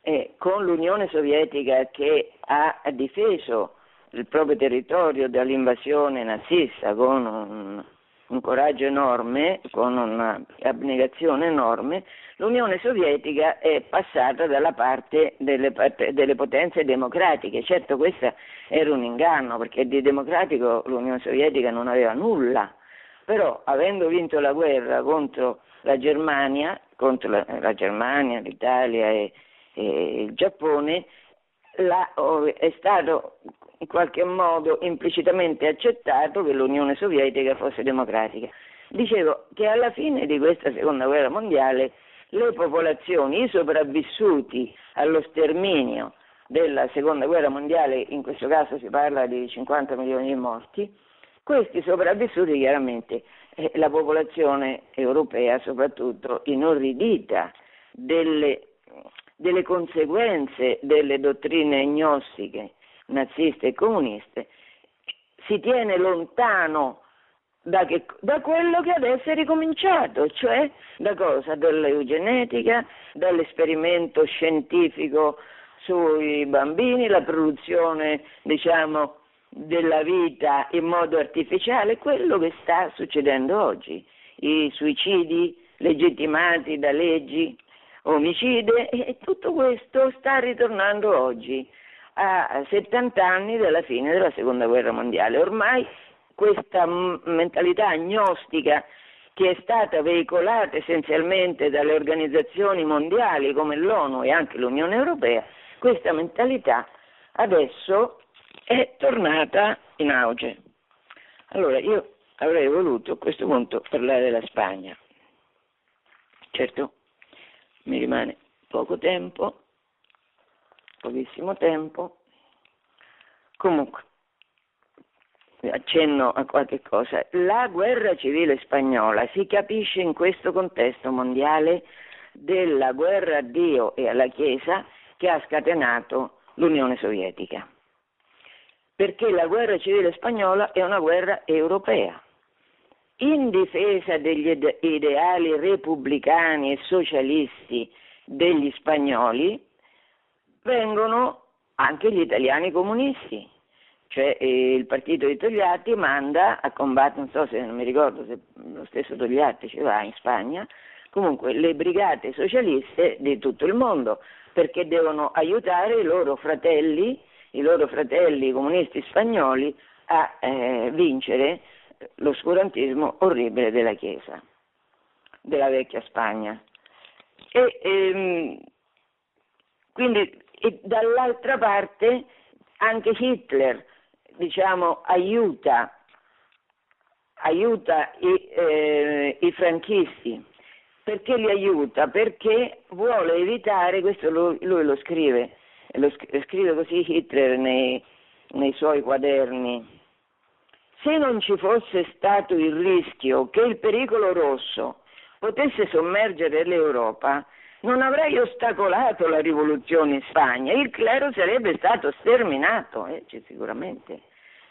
eh, con l'Unione Sovietica che ha difeso il proprio territorio dall'invasione nazista con un, un coraggio enorme, con un'abnegazione enorme, l'Unione Sovietica è passata dalla parte delle, delle, potenze democratiche. Certo questo era un inganno perché di democratico l'Unione Sovietica non aveva nulla, però avendo vinto la guerra contro la Germania, contro la, la Germania, l'Italia e, e il Giappone, la, è stato in qualche modo implicitamente accettato che l'Unione Sovietica fosse democratica. Dicevo che alla fine di questa seconda guerra mondiale le popolazioni, i sopravvissuti allo sterminio della seconda guerra mondiale, in questo caso si parla di 50 milioni di morti, questi sopravvissuti chiaramente eh, la popolazione europea soprattutto inorridita delle, delle conseguenze delle dottrine gnostiche naziste e comuniste, si tiene lontano da, che, da, quello che adesso è ricominciato, cioè da cosa? Dall'eugenetica, dall'esperimento scientifico sui bambini, la produzione, diciamo, della vita in modo artificiale, quello che sta succedendo oggi, i suicidi legittimati da leggi omicide e tutto questo sta ritornando oggi a 70 anni dalla fine della seconda guerra mondiale. Ormai questa mentalità agnostica che è stata veicolata essenzialmente dalle organizzazioni mondiali come l'ONU e anche l'Unione Europea, questa mentalità adesso è tornata in auge. Allora, io avrei voluto a questo punto parlare della Spagna. Certo, mi rimane poco tempo, pochissimo tempo. Comunque, accenno a qualche cosa. La guerra civile spagnola si capisce in questo contesto mondiale della guerra a Dio e alla Chiesa che ha scatenato l'Unione Sovietica. Perché la guerra civile spagnola è una guerra europea. In difesa degli ideali repubblicani e socialisti degli spagnoli vengono anche gli italiani comunisti, cioè eh, il partito di Togliatti manda a combattere, non so se non mi ricordo se lo stesso Togliatti ci va in Spagna, comunque le brigate socialiste di tutto il mondo perché devono aiutare i loro fratelli, i loro fratelli comunisti spagnoli a eh, vincere l'oscurantismo orribile della Chiesa, della vecchia Spagna. E, ehm, quindi e dall'altra parte anche Hitler diciamo, aiuta, aiuta i, eh, i franchisti perché li aiuta? Perché vuole evitare, questo lui, lui lo scrive, lo scrive così Hitler nei, nei suoi quaderni, se non ci fosse stato il rischio che il pericolo rosso potesse sommergere l'Europa, non avrei ostacolato la rivoluzione in Spagna, il clero sarebbe stato sterminato, eh, sicuramente,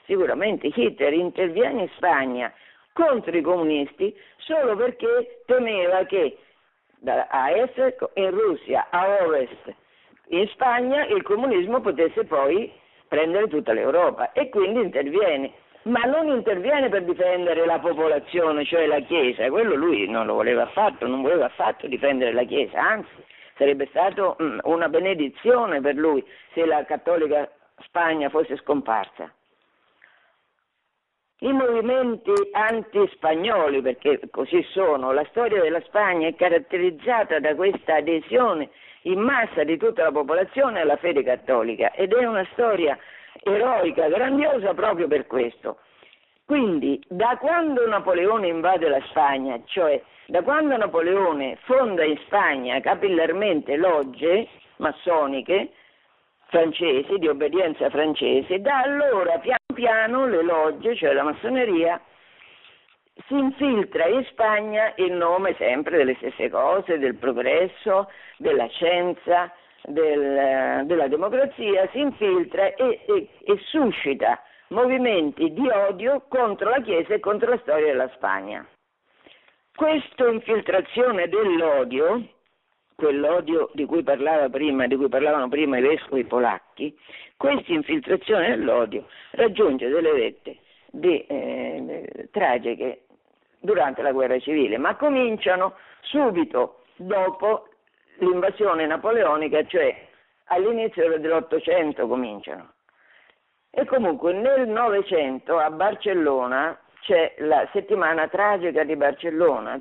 sicuramente Hitler interviene in Spagna contro i comunisti solo perché temeva che a est in Russia, a ovest in Spagna il comunismo potesse poi prendere tutta l'Europa e quindi interviene, ma non interviene per difendere la popolazione, cioè la Chiesa, quello lui non lo voleva affatto, non voleva affatto difendere la Chiesa, anzi sarebbe stato mm, una benedizione per lui se la cattolica Spagna fosse scomparsa. I movimenti antispagnoli, perché così sono, la storia della Spagna è caratterizzata da questa adesione in massa di tutta la popolazione alla fede cattolica ed è una storia eroica, grandiosa proprio per questo. Quindi da quando Napoleone invade la Spagna, cioè da quando Napoleone fonda in Spagna capillarmente logge massoniche, francesi, di obbedienza francese, da allora piano piano le logge, cioè la massoneria, si infiltra in Spagna in nome sempre delle stesse cose, del progresso, della scienza, del, della democrazia, si infiltra e, e, e suscita movimenti di odio contro la Chiesa e contro la storia della Spagna. Questa infiltrazione dell'odio quell'odio di cui, prima, di cui parlavano prima i vescovi polacchi, questa infiltrazione dell'odio raggiunge delle vette di, eh, tragiche durante la guerra civile, ma cominciano subito dopo l'invasione napoleonica, cioè all'inizio dell'Ottocento cominciano. E comunque nel Novecento a Barcellona c'è la settimana tragica di Barcellona,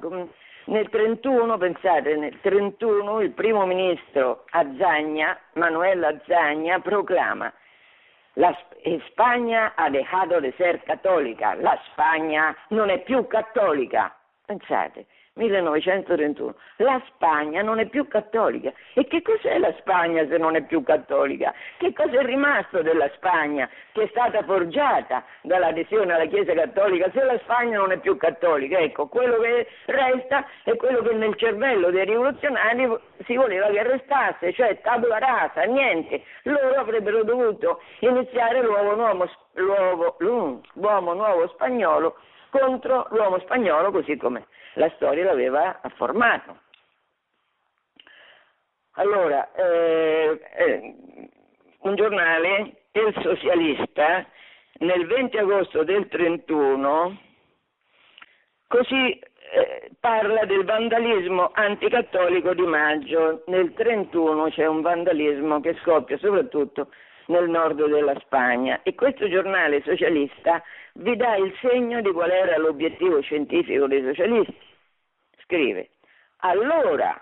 nel 31, pensate, nel 31 il primo ministro Azzagna, Manuel Azzagna, proclama la Spagna ha dejado de ser cattolica, la Spagna non è più cattolica. Pensate, 1931. La Spagna non è più cattolica. E che cos'è la Spagna se non è più cattolica? Che cosa è rimasto della Spagna che è stata forgiata dall'adesione alla Chiesa cattolica se la Spagna non è più cattolica? Ecco, quello che resta è quello che nel cervello dei rivoluzionari si voleva che restasse, cioè tabula rasa, niente. Loro avrebbero dovuto iniziare l'uomo nuovo, l'uomo, l'uomo nuovo spagnolo contro l'uomo spagnolo così come la storia l'aveva formato. Allora, eh, eh, un giornale, Il Socialista, nel 20 agosto del 31, così eh, parla del vandalismo anticattolico di maggio. Nel 31 c'è un vandalismo che scoppia soprattutto nel nord della Spagna e questo giornale socialista vi dà il segno di qual era l'obiettivo scientifico dei socialisti scrive, allora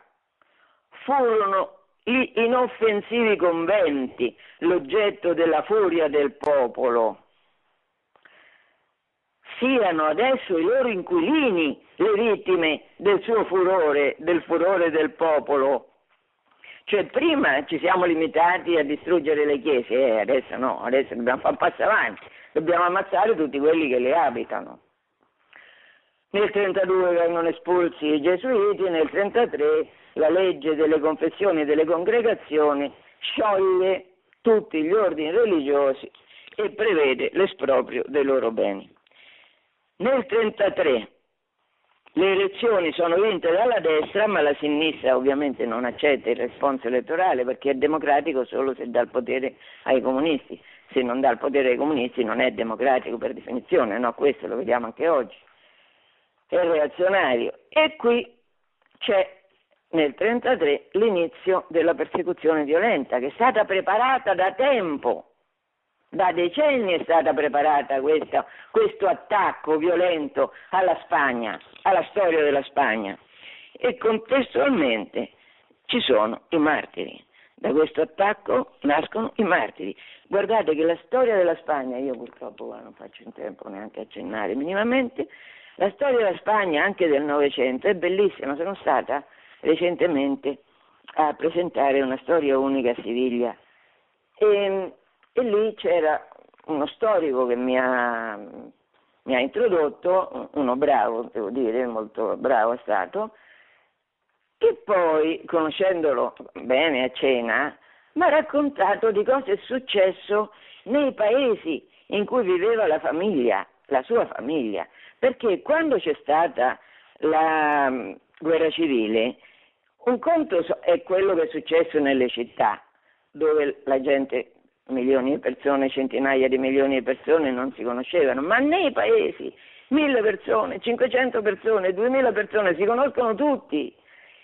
furono gli inoffensivi conventi l'oggetto della furia del popolo. siano adesso i loro inquilini le vittime del suo furore, del furore del popolo. Cioè prima ci siamo limitati a distruggere le chiese, eh, adesso no, adesso dobbiamo fare un passo avanti, dobbiamo ammazzare tutti quelli che le abitano. Nel 1932 vengono espulsi i gesuiti, nel 1933 la legge delle confessioni e delle congregazioni scioglie tutti gli ordini religiosi e prevede l'esproprio dei loro beni. Nel 1933 le elezioni sono vinte dalla destra, ma la sinistra ovviamente non accetta il responso elettorale perché è democratico solo se dà il potere ai comunisti. Se non dà il potere ai comunisti non è democratico per definizione, no? Questo lo vediamo anche oggi. È reazionario. E qui c'è nel 1933 l'inizio della persecuzione violenta che è stata preparata da tempo da decenni è stata preparata questa, questo attacco violento alla Spagna, alla storia della Spagna e contestualmente ci sono i martiri. Da questo attacco nascono i martiri. Guardate che la storia della Spagna, io purtroppo non faccio in tempo neanche accennare minimamente, la storia della Spagna anche del Novecento è bellissima. Sono stata recentemente a presentare una storia unica a Siviglia e e lì c'era uno storico che mi ha, mi ha introdotto, uno bravo, devo dire, molto bravo è stato, che poi, conoscendolo bene a cena, mi ha raccontato di cosa è successo nei paesi in cui viveva la famiglia, la sua famiglia, perché quando c'è stata la mm, guerra civile, un conto è quello che è successo nelle città, dove la gente milioni di persone, centinaia di milioni di persone non si conoscevano, ma nei paesi mille persone, 500 persone, 2000 persone si conoscono tutti.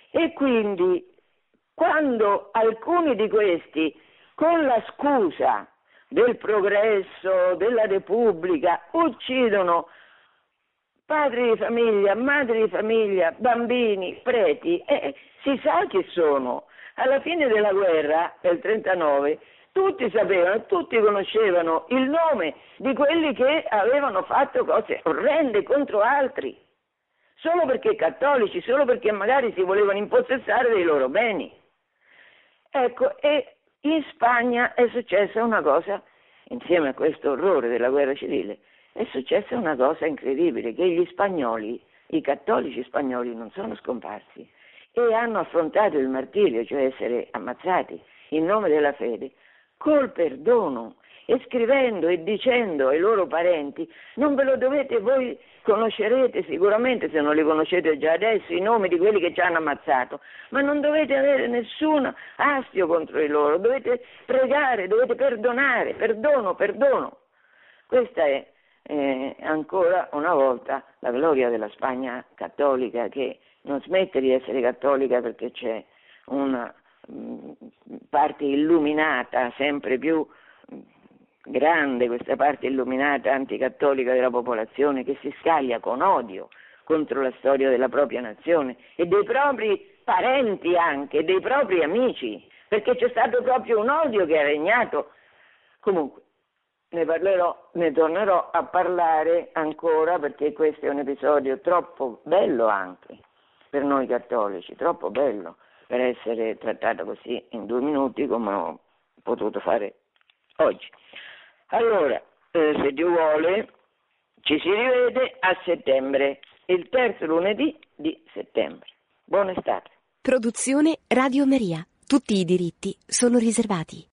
E quindi quando alcuni di questi con la scusa del progresso, della Repubblica, uccidono padri di famiglia, madri di famiglia, bambini, preti, eh, si sa chi sono. Alla fine della guerra, del 39, tutti sapevano, tutti conoscevano il nome di quelli che avevano fatto cose orrende contro altri, solo perché cattolici, solo perché magari si volevano impossessare dei loro beni. Ecco, e in Spagna è successa una cosa, insieme a questo orrore della guerra civile, è successa una cosa incredibile, che gli spagnoli, i cattolici spagnoli non sono scomparsi e hanno affrontato il martirio, cioè essere ammazzati in nome della fede, col perdono e scrivendo e dicendo ai loro parenti, non ve lo dovete, voi conoscerete sicuramente, se non li conoscete già adesso, i nomi di quelli che ci hanno ammazzato, ma non dovete avere nessun astio contro di loro, dovete pregare, dovete perdonare, perdono, perdono. Questa è eh, ancora una volta la gloria della Spagna cattolica che non smette di essere cattolica perché c'è una parte illuminata, sempre più grande questa parte illuminata anticattolica della popolazione che si scaglia con odio contro la storia della propria nazione e dei propri parenti anche, dei propri amici, perché c'è stato proprio un odio che ha regnato. Comunque, ne parlerò, ne tornerò a parlare ancora perché questo è un episodio troppo bello anche per noi cattolici, troppo bello per essere trattato così in due minuti come ho potuto fare oggi. Allora, eh, se Dio vuole, ci si rivede a settembre, il terzo lunedì di settembre. Buona estate. Produzione Radio Maria. Tutti i diritti sono riservati.